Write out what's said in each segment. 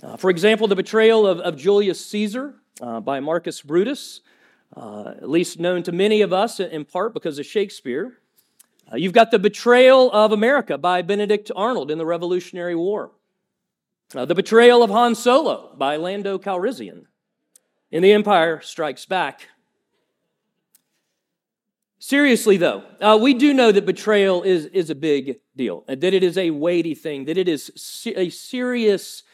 Uh, for example, the betrayal of, of Julius Caesar uh, by Marcus Brutus, uh, at least known to many of us in part because of Shakespeare. Uh, you've got the betrayal of America by Benedict Arnold in the Revolutionary War. Uh, the betrayal of Han Solo by Lando Calrissian in The Empire Strikes Back. Seriously, though, uh, we do know that betrayal is, is a big deal, that it is a weighty thing, that it is a serious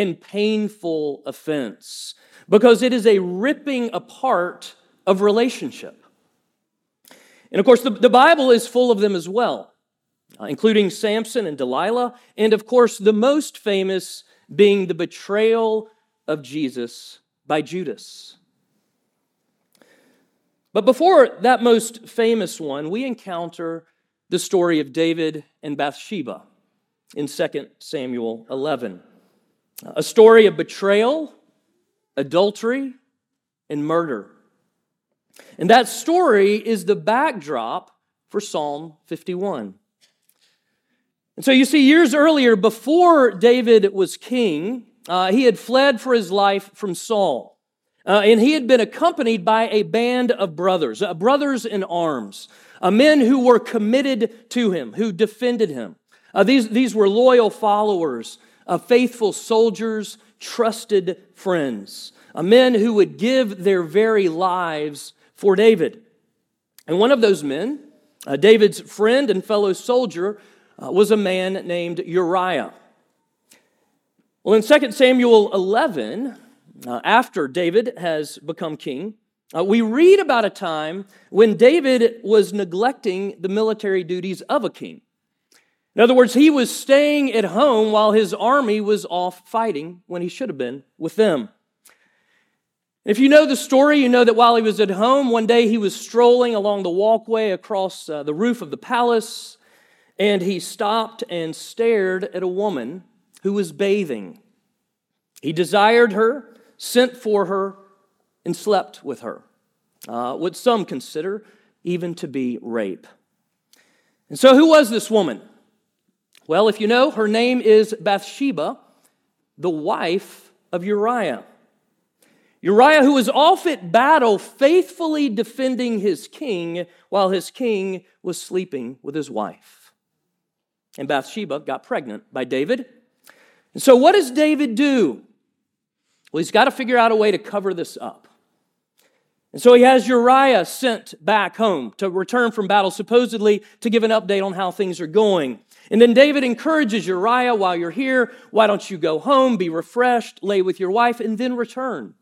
and painful offense, because it is a ripping apart of relationship. And of course, the, the Bible is full of them as well, uh, including Samson and Delilah, and of course, the most famous being the betrayal of Jesus by Judas. But before that most famous one, we encounter the story of David and Bathsheba in 2 Samuel 11. A story of betrayal, adultery, and murder. And that story is the backdrop for Psalm 51. And so you see, years earlier, before David was king, uh, he had fled for his life from Saul. Uh, and he had been accompanied by a band of brothers, uh, brothers in arms, uh, men who were committed to him, who defended him. Uh, these, these were loyal followers, uh, faithful soldiers, trusted friends, uh, men who would give their very lives for David. And one of those men, David's friend and fellow soldier, was a man named Uriah. Well, in 2 Samuel 11, uh, after David has become king, uh, we read about a time when David was neglecting the military duties of a king. In other words, he was staying at home while his army was off fighting when he should have been with them. If you know the story, you know that while he was at home, one day he was strolling along the walkway across uh, the roof of the palace, and he stopped and stared at a woman who was bathing. He desired her, sent for her, and slept with her, uh, what some consider even to be rape. And so, who was this woman? Well, if you know, her name is Bathsheba, the wife of Uriah. Uriah, who was off at battle, faithfully defending his king while his king was sleeping with his wife. And Bathsheba got pregnant by David. And so, what does David do? Well, he's got to figure out a way to cover this up. And so he has Uriah sent back home to return from battle, supposedly to give an update on how things are going. And then David encourages Uriah while you're here, why don't you go home, be refreshed, lay with your wife, and then return?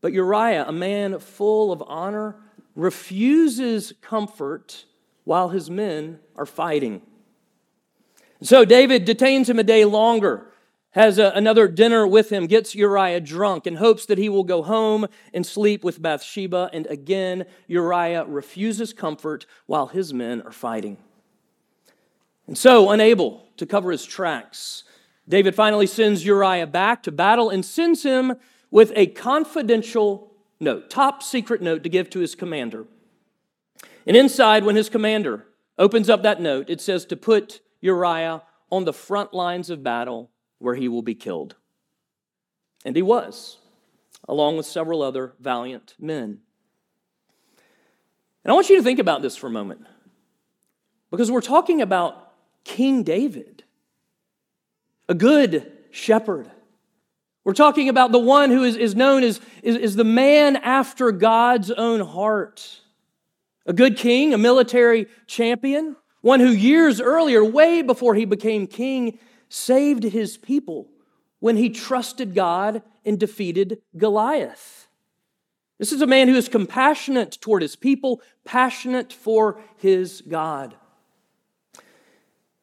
But Uriah, a man full of honor, refuses comfort while his men are fighting. So David detains him a day longer has a, another dinner with him, gets Uriah drunk, and hopes that he will go home and sleep with Bathsheba. And again, Uriah refuses comfort while his men are fighting. And so, unable to cover his tracks, David finally sends Uriah back to battle and sends him with a confidential note, top secret note to give to his commander. And inside, when his commander opens up that note, it says to put Uriah on the front lines of battle where he will be killed. And he was, along with several other valiant men. And I want you to think about this for a moment, because we're talking about King David, a good shepherd. We're talking about the one who is, is known as is, is the man after God's own heart. A good king, a military champion, one who years earlier, way before he became king, saved his people when he trusted God and defeated Goliath. This is a man who is compassionate toward his people, passionate for his God.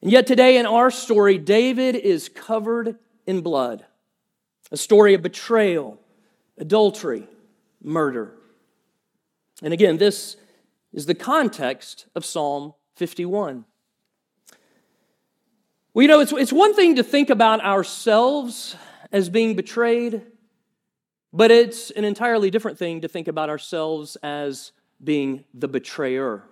And yet, today in our story, David is covered in blood a story of betrayal, adultery, murder. And again, this is the context of Psalm 51. Well, you know, it's, it's one thing to think about ourselves as being betrayed, but it's an entirely different thing to think about ourselves as being the betrayer.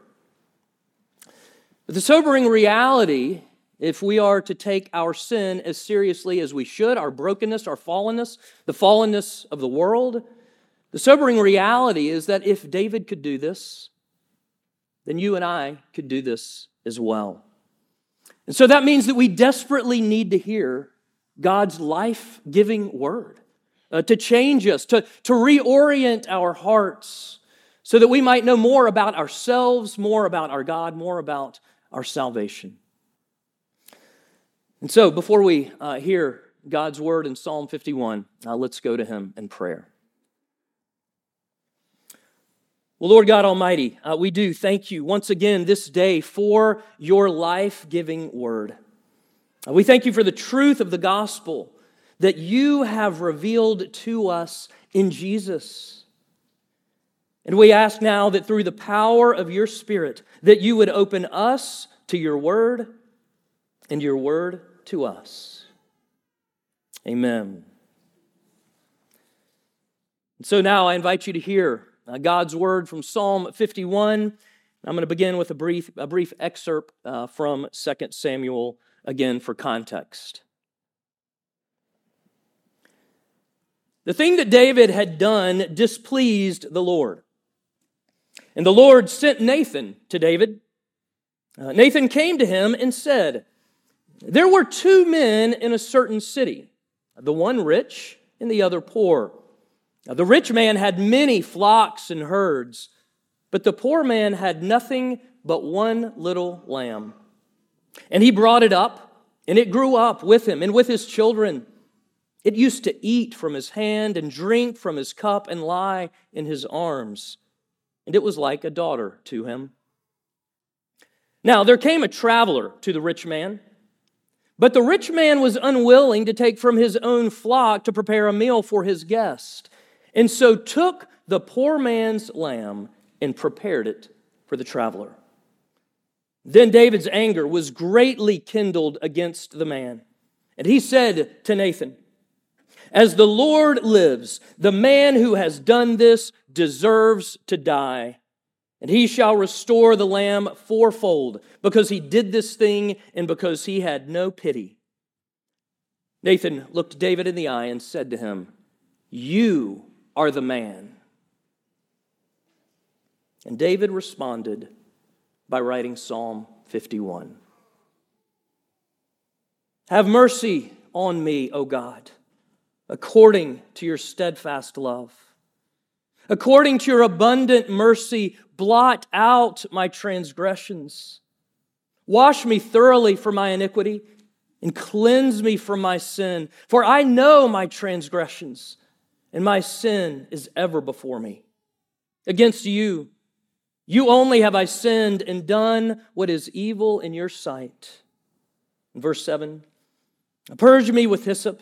The sobering reality if we are to take our sin as seriously as we should, our brokenness, our fallenness, the fallenness of the world, the sobering reality is that if David could do this, then you and I could do this as well. And so that means that we desperately need to hear God's life giving word uh, to change us, to, to reorient our hearts so that we might know more about ourselves, more about our God, more about our salvation. And so, before we uh, hear God's word in Psalm 51, uh, let's go to Him in prayer. Well, Lord God Almighty, uh, we do thank you once again this day for your life giving word. Uh, we thank you for the truth of the gospel that you have revealed to us in Jesus. And we ask now that through the power of your Spirit, that you would open us to your word and your word to us. Amen. And So now I invite you to hear uh, God's word from Psalm 51. I'm going to begin with a brief, a brief excerpt uh, from 2 Samuel, again for context. The thing that David had done displeased the Lord. And the Lord sent Nathan to David. Uh, Nathan came to him and said, There were two men in a certain city, the one rich and the other poor. Now, the rich man had many flocks and herds, but the poor man had nothing but one little lamb. And he brought it up, and it grew up with him and with his children. It used to eat from his hand and drink from his cup and lie in his arms. It was like a daughter to him. Now, there came a traveler to the rich man. But the rich man was unwilling to take from his own flock to prepare a meal for his guest and so took the poor man's lamb and prepared it for the traveler. Then David's anger was greatly kindled against the man. And he said to Nathan, As the Lord lives, the man who has done this deserves to die. And he shall restore the lamb fourfold, because he did this thing and because he had no pity. Nathan looked David in the eye and said to him, You are the man. And David responded by writing Psalm 51. Have mercy on me, O God, according to your steadfast love. According to your abundant mercy, blot out my transgressions. Wash me thoroughly from my iniquity and cleanse me from my sin. For I know my transgressions and my sin is ever before me. Against you, you only have I sinned and done what is evil in your sight. verse 7 Purge me with hyssop,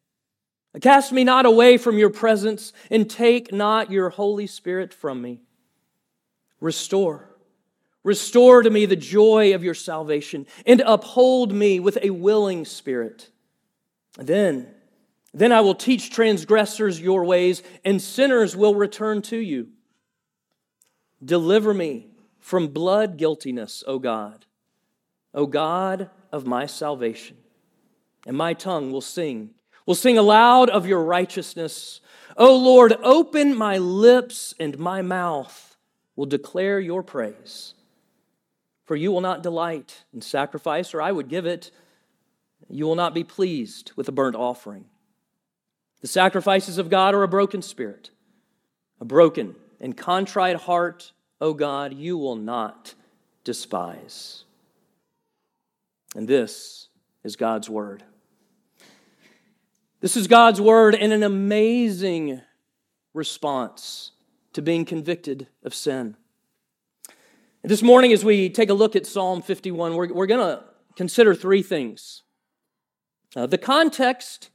Cast me not away from your presence, and take not your Holy Spirit from me. Restore. Restore to me the joy of your salvation, and uphold me with a willing spirit. Then, then I will teach transgressors your ways, and sinners will return to you. Deliver me from blood guiltiness, O God, O God of my salvation. And my tongue will sing, will sing aloud of your righteousness. O Lord, open my lips, and my mouth will declare your praise. For you will not delight in sacrifice, or I would give it. You will not be pleased with a burnt offering. The sacrifices of God are a broken spirit, a broken and contrite heart O God, you will not despise. And this is God's word. This is God's word and an amazing response to being convicted of sin. This morning, as we take a look at Psalm 51, we're, we're going to consider three things uh, the context,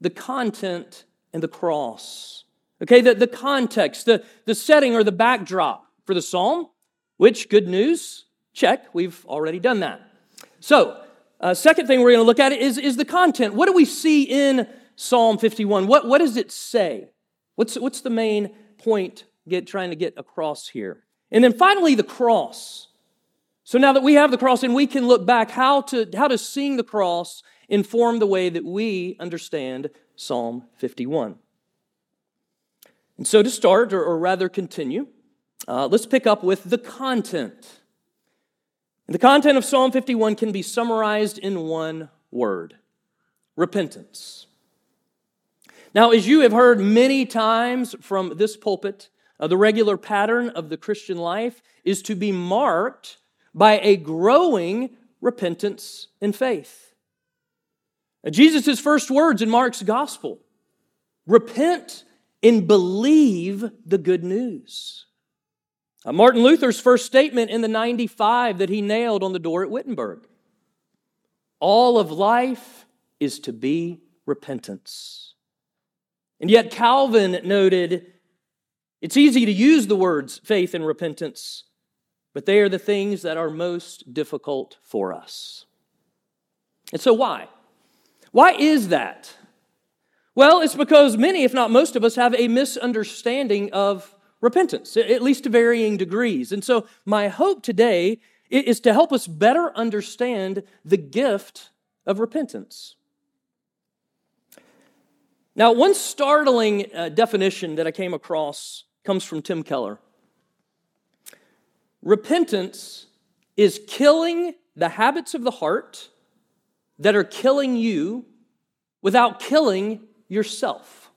the content, and the cross. Okay, the, the context, the, the setting or the backdrop for the psalm, which, good news, check, we've already done that. So, uh, second thing we're going to look at is, is the content. What do we see in Psalm 51? What, what does it say? What's, what's the main point get, trying to get across here? And then finally, the cross. So now that we have the cross and we can look back, how to how does seeing the cross inform the way that we understand Psalm 51? And so to start, or, or rather continue, uh, let's pick up with the content. And the content of Psalm 51 can be summarized in one word repentance. Now, as you have heard many times from this pulpit, uh, the regular pattern of the Christian life is to be marked by a growing repentance and faith. Now, Jesus' first words in Mark's gospel repent and believe the good news. Uh, Martin Luther's first statement in the 95 that he nailed on the door at Wittenberg all of life is to be repentance. And yet, Calvin noted it's easy to use the words faith and repentance, but they are the things that are most difficult for us. And so, why? Why is that? Well, it's because many, if not most of us, have a misunderstanding of repentance, at least to varying degrees. And so, my hope today is to help us better understand the gift of repentance. Now, one startling uh, definition that I came across comes from Tim Keller. Repentance is killing the habits of the heart that are killing you without killing yourself.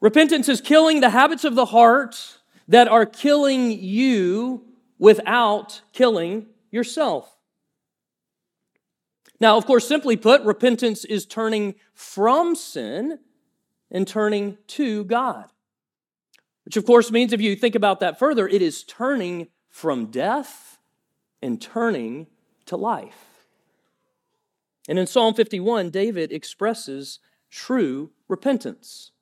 Repentance is killing the habits of the heart that are killing you without killing yourself. Now, of course, simply put, repentance is turning from sin and turning to God. Which, of course, means if you think about that further, it is turning from death and turning to life. And in Psalm 51, David expresses true repentance.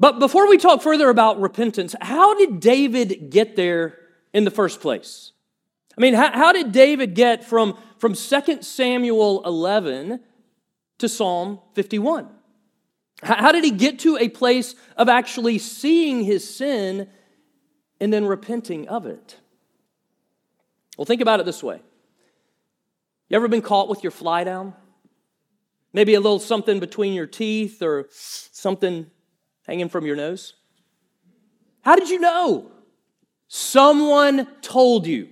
But before we talk further about repentance, how did David get there in the first place? I mean, how, how did David get from, from 2 Samuel 11 to Psalm 51? How did he get to a place of actually seeing his sin and then repenting of it? Well, think about it this way. You ever been caught with your fly down? Maybe a little something between your teeth or something hanging from your nose? How did you know? Someone told you.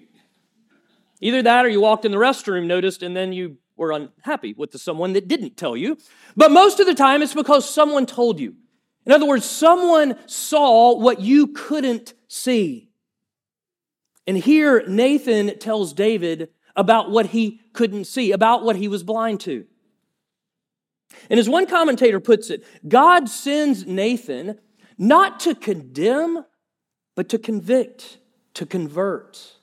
Either that or you walked in the restroom, noticed, and then you were unhappy with the someone that didn't tell you. But most of the time, it's because someone told you. In other words, someone saw what you couldn't see. And here, Nathan tells David about what he couldn't see, about what he was blind to. And as one commentator puts it, God sends Nathan not to condemn, but to convict, to convert,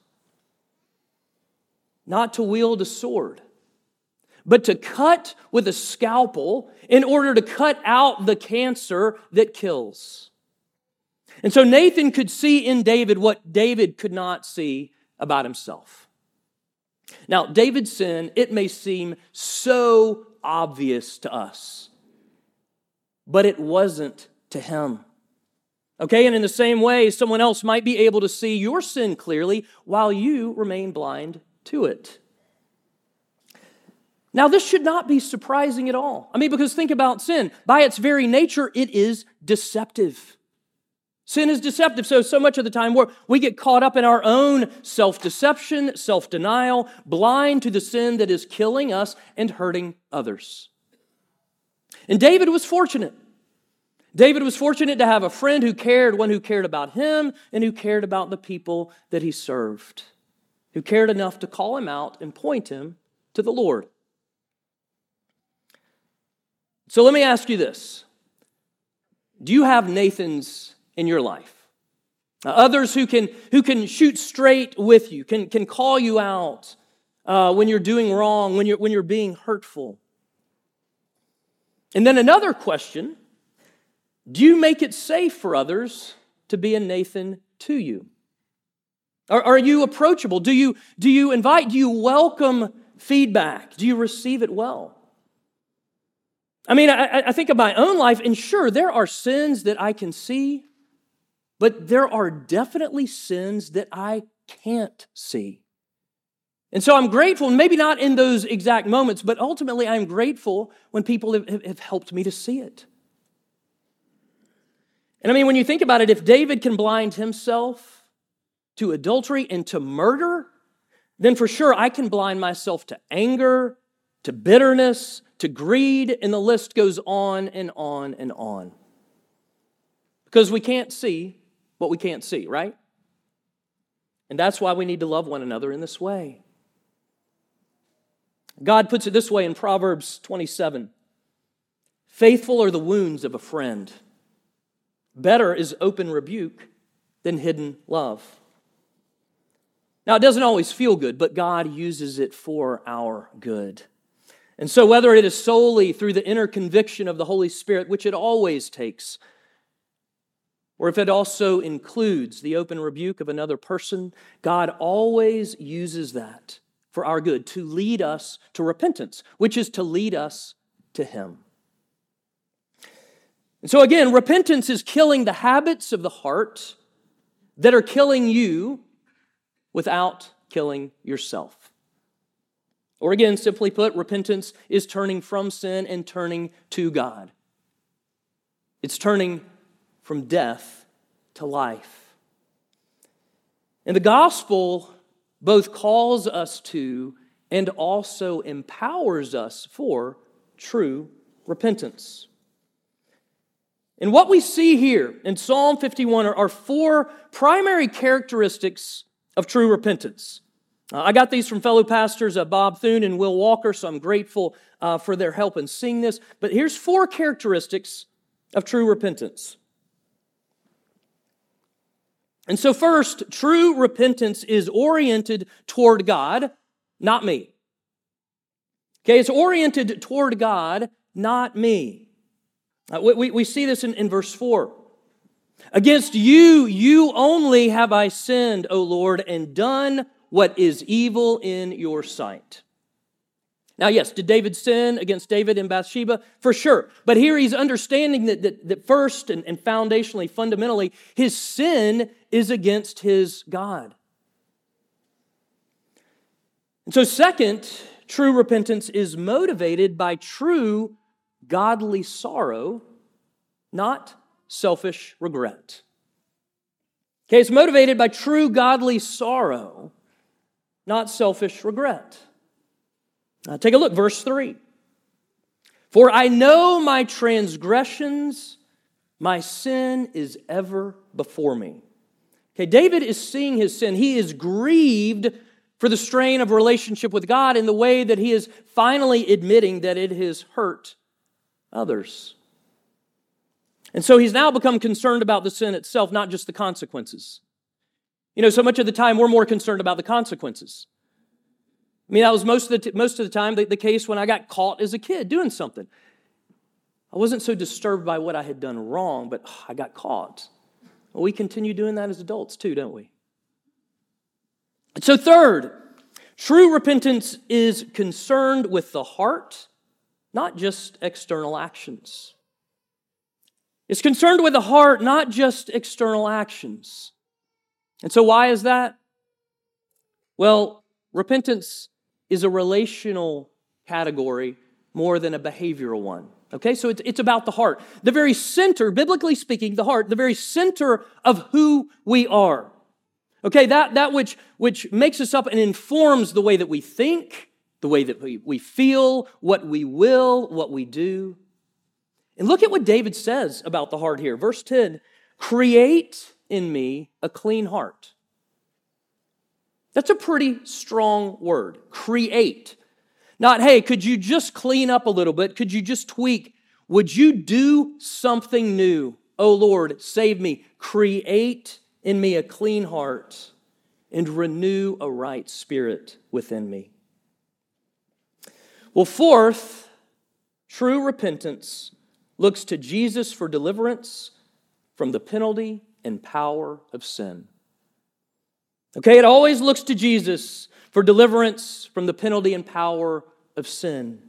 not to wield a sword but to cut with a scalpel in order to cut out the cancer that kills. And so Nathan could see in David what David could not see about himself. Now, David's sin, it may seem so obvious to us, but it wasn't to him. Okay, and in the same way, someone else might be able to see your sin clearly while you remain blind to it. Now, this should not be surprising at all. I mean, because think about sin. By its very nature, it is deceptive. Sin is deceptive. So, so much of the time we we get caught up in our own self deception, self denial, blind to the sin that is killing us and hurting others. And David was fortunate. David was fortunate to have a friend who cared, one who cared about him and who cared about the people that he served, who cared enough to call him out and point him to the Lord. So let me ask you this Do you have Nathans in your life? others who can, who can shoot straight with you, can, can call you out uh, when you're doing wrong, when you're, when you're being hurtful. And then another question Do you make it safe for others to be a Nathan to you? Are, are you approachable? Do you, do you invite? Do you welcome feedback? Do you receive it well? I mean, I, I think of my own life, and sure, there are sins that I can see, but there are definitely sins that I can't see. And so I'm grateful, maybe not in those exact moments, but ultimately I'm grateful when people have, have, helped me to see it. And I mean, when you think about it, if David can blind himself to adultery and to murder, then for sure I can blind myself to anger, to bitterness, to greed, and the list goes on and on and on. Because we can't see what we can't see, right? And that's why we need to love one another in this way. God puts it this way in Proverbs 27 Faithful are the wounds of a friend. Better is open rebuke than hidden love. Now, it doesn't always feel good, but God uses it for our good. And so, whether it is solely through the inner conviction of the Holy Spirit, which it always takes, or if it also includes the open rebuke of another person, God always uses that for our good to lead us to repentance, which is to lead us to Him. And so, again, repentance is killing the habits of the heart that are killing you without killing yourself. Or again, simply put, repentance is turning from sin and turning to God. It's turning from death to life. And the gospel both calls us to and also empowers us for true repentance. And what we see here in Psalm 51 are, four primary characteristics of true repentance. Uh, I got these from fellow pastors uh, Bob Thune and Will Walker, so I'm grateful uh, for their help in seeing this. But here's four characteristics of true repentance. And so, first, true repentance is oriented toward God, not me. Okay, it's oriented toward God, not me. Uh, we, we see this in, in verse 4. Against you, you only have I sinned, O Lord, and done what is evil in your sight. Now, yes, did David sin against David and Bathsheba? For sure. But here he's understanding that, that, that first and, and foundationally, fundamentally, his sin is against his God. And so, second, true repentance is motivated by true godly sorrow, not selfish regret. Okay, it's motivated by true godly sorrow not selfish regret. Now, take a look, verse 3. For I know my transgressions, my sin is ever before me. Okay, David is seeing his sin. He is grieved for the strain of relationship with God in the way that he is finally admitting that it has hurt others. And so he's now become concerned about the sin itself, not just the consequences. You know, so much of the time we're more concerned about the consequences. I mean, that was most of the, t- most of the time the, the case when I got caught as a kid doing something. I wasn't so disturbed by what I had done wrong, but I got caught. Well, we continue doing that as adults too, don't we? So, third, true repentance is concerned with the heart, not just external actions. It's concerned with the heart, not just external actions. And so, why is that? Well, repentance is a relational category more than a behavioral one. Okay, so it's, it's about the heart. The very center, biblically speaking, the heart, the very center of who we are. Okay, that, that which, which makes us up and informs the way that we think, the way that we, we feel, what we will, what we do. And look at what David says about the heart here. Verse 10 Create in me a clean heart. That's a pretty strong word. Create. Not, hey, could you just clean up a little bit? Could you just tweak? Would you do something new? Oh Lord, save me. Create in me a clean heart and renew a right spirit within me. Well, fourth, true repentance looks to Jesus for deliverance from the penalty and power of sin. Okay, it always looks to Jesus for deliverance from the penalty and power of sin.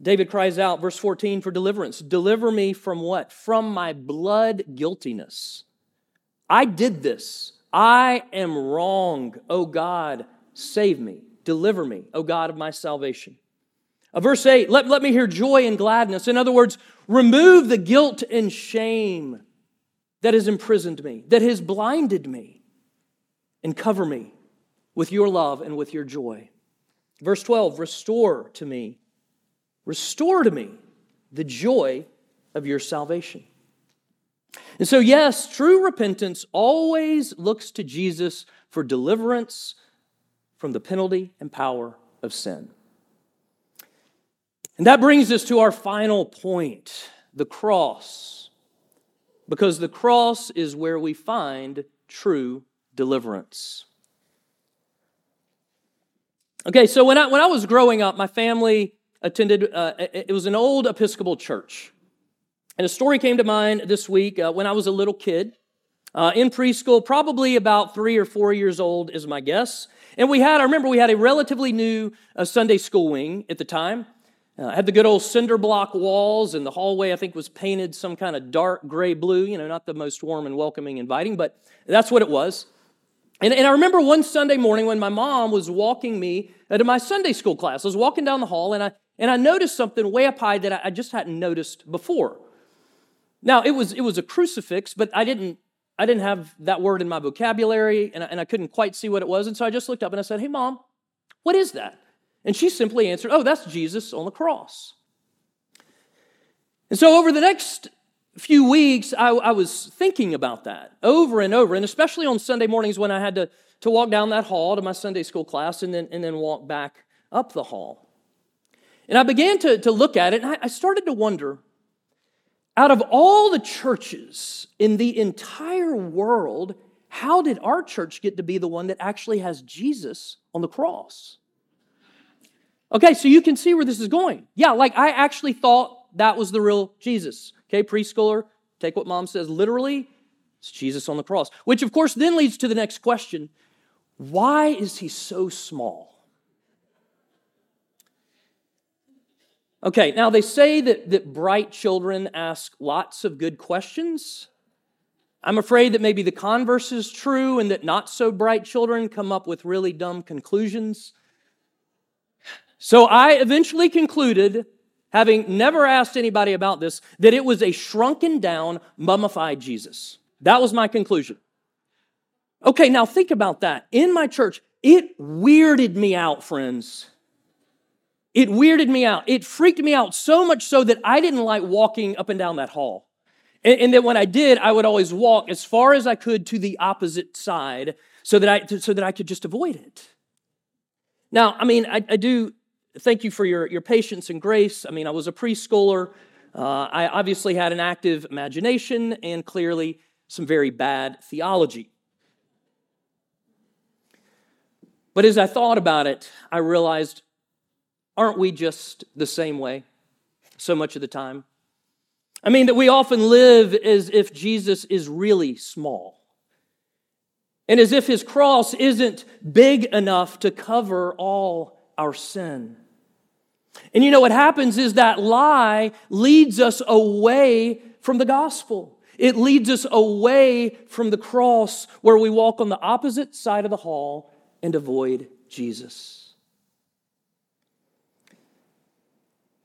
David cries out, verse 14, for deliverance. Deliver me from what? From my blood guiltiness. I did this. I am wrong. O God, save me. Deliver me, O God of my salvation. Uh, verse 8, let, let me hear joy and gladness. In other words, remove the guilt and shame that has imprisoned me, that has blinded me, and cover me with your love and with your joy. Verse 12, restore to me Restore to me the joy of your salvation. And so, yes, true repentance always looks to Jesus for deliverance from the penalty and power of sin. And that brings us to our final point the cross. Because the cross is where we find true deliverance. Okay, so when I, when I was growing up, my family attended, uh, it was an old Episcopal church. And a story came to mind this week uh, when I was a little kid uh, in preschool, probably about three or four years old, is my guess. And we had, I remember we had a relatively new uh, Sunday school wing at the time. Uh, had the good old cinder block walls, and the hallway, I think, was painted some kind of dark gray blue, you know, not the most warm and welcoming, inviting, but that's what it was. And, and I remember one Sunday morning when my mom was walking me to my Sunday school class. I was walking down the hall, and I, and I noticed something way up high that I just hadn't noticed before. Now, it was, it was a crucifix, but I didn't, I didn't have that word in my vocabulary, and I, and I couldn't quite see what it was. And so I just looked up and I said, Hey, mom, what is that? And she simply answered, Oh, that's Jesus on the cross. And so over the next few weeks, I, I, was thinking about that over and over, and especially on Sunday mornings when I had to, to walk down that hall to my Sunday school class and then, and then walk back up the hall. And I began to, to look at it, and I, I started to wonder out of all the churches in the entire world, how did our church get to be the one that actually has Jesus on the cross? Okay, so you can see where this is going. Yeah, like I actually thought that was the real Jesus. Okay, preschooler, take what mom says literally. It's Jesus on the cross. Which, of course, then leads to the next question why is he so small? Okay, now they say that, that bright children ask lots of good questions. I'm afraid that maybe the converse is true and that not so bright children come up with really dumb conclusions. So I eventually concluded, having never asked anybody about this, that it was a shrunken down, mummified Jesus. That was my conclusion. Okay, now think about that. In my church, it weirded me out, friends it weirded me out. It freaked me out so much so that I didn't like walking up and down that hall. And, and that when I did, I would always walk as far as I could to the opposite side so that I, so that I could just avoid it. Now, I mean, I, I do thank you for your, your patience and grace. I mean, I was a preschooler. Uh, I obviously had an active imagination and clearly some very bad theology. But as I thought about it, I realized Aren't we just the same way so much of the time? I mean, that we often live as if Jesus is really small and as if his cross isn't big enough to cover all our sin. And you know what happens is that lie leads us away from the gospel. It leads us away from the cross where we walk on the opposite side of the hall and avoid Jesus.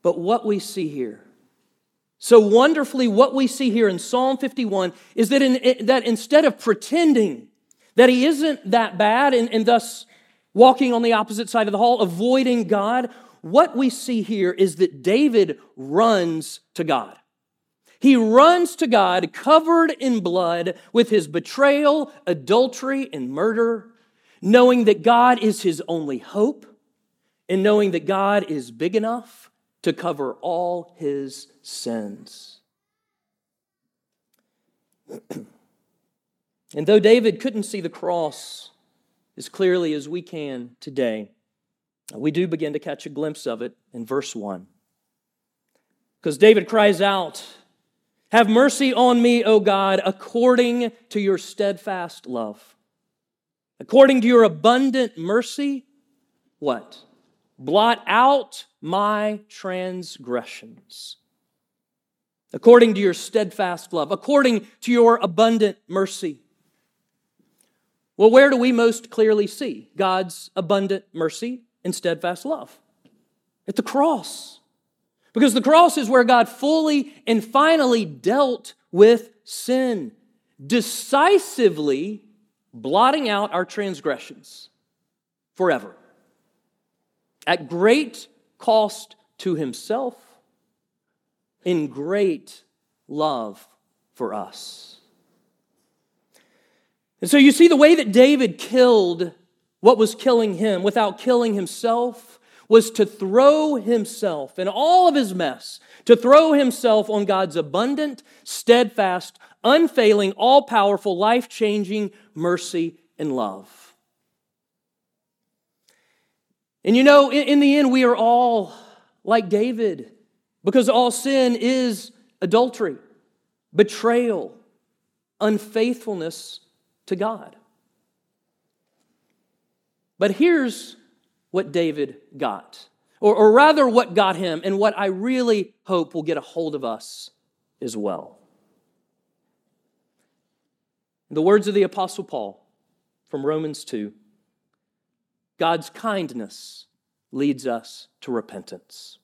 But what we see here, so wonderfully, what we see here in Psalm 51 is that, in, that instead of pretending that he isn't that bad and, and thus walking on the opposite side of the hall, avoiding God, what we see here is that David runs to God. He runs to God covered in blood with his betrayal, adultery, and murder, knowing that God is his only hope and knowing that God is big enough to cover all his sins. and though David couldn't see the cross as clearly as we can today, We do begin to catch a glimpse of it in verse 1. Because David cries out, Have mercy on me, O God, according to your steadfast love. According to your abundant mercy, what? Blot out my transgressions. According to your steadfast love, according to your abundant mercy. Well, where do we most clearly see God's abundant mercy and steadfast love? At the cross. Because the cross is where God fully and finally dealt with sin, decisively blotting out our transgressions forever. At great cost to himself, in great love for us. And so you see the way that David killed what was killing him without killing himself was to throw himself in all of his mess, to throw himself on God's abundant, steadfast, unfailing, all powerful, life changing mercy and love. And you know, in, the end, we are all like David because all sin is adultery, betrayal, unfaithfulness to God. But here's what David got, or, or rather, what got him, and what I really hope will get a hold of us as well. The words of the Apostle Paul from Romans 2 God's kindness leads us to repentance.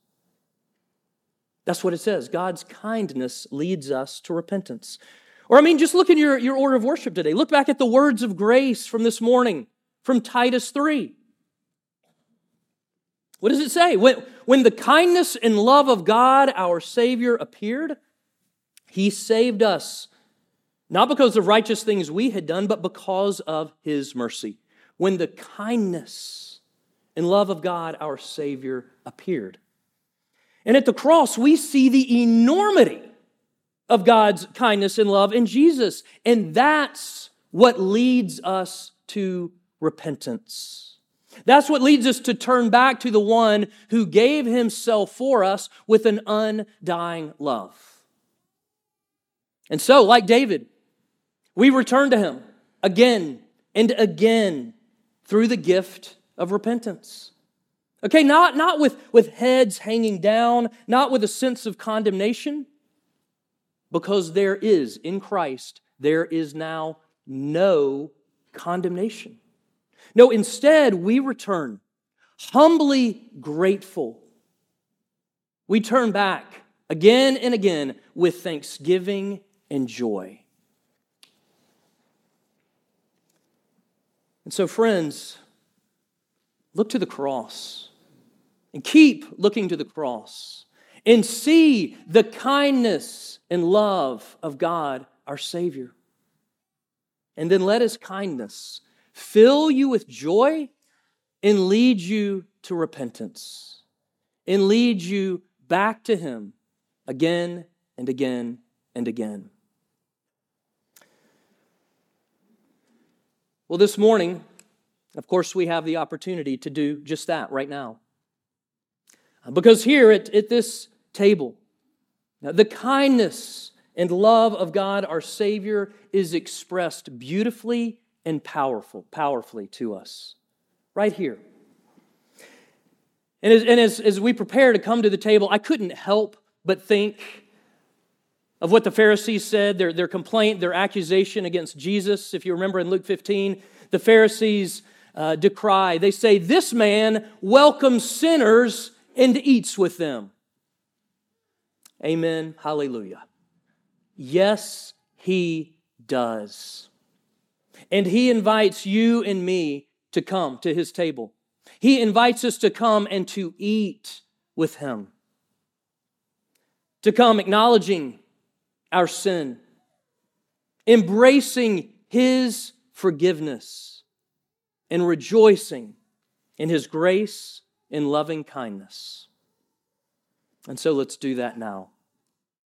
That's what it says. God's kindness leads us to repentance. Or, I mean, just look in your, your order of worship today. Look back at the words of grace from this morning from Titus 3. What does it say? When, when the kindness and love of God, our Savior, appeared, He saved us, not because of righteous things we had done, but because of His mercy. When the kindness and love of God, our Savior, appeared. And at the cross, we see the enormity of God's kindness and love in Jesus. And that's what leads us to repentance. That's what leads us to turn back to the one who gave himself for us with an undying love. And so, like David, we return to him again and again through the gift of repentance. Okay, not, not with, with heads hanging down, not with a sense of condemnation, because there is, in Christ, there is now no condemnation. No, instead, we return humbly grateful. We turn back again and again with thanksgiving and joy. And so, friends, look to the cross and keep looking to the cross and see the kindness and love of God, our Savior. And then let His kindness fill you with joy and lead you to repentance and lead you back to Him again and again and again. Well, this morning, of course, we have the opportunity to do just that right now. Because here at, at this table, the kindness and love of God, our Savior, is expressed beautifully and powerful, powerfully to us. Right here. And, as, and as, as we prepare to come to the table, I couldn't help but think of what the Pharisees said, their, their complaint, their accusation against Jesus. If you remember in Luke 15, the Pharisees uh, decry, they say, This man welcomes sinners and eats with them. Amen. Hallelujah. Yes, he does. And he invites you and me to come to his table. He invites us to come and to eat with him, to come acknowledging our sin, embracing his forgiveness, and rejoicing in his grace and loving kindness. And so let's do that now.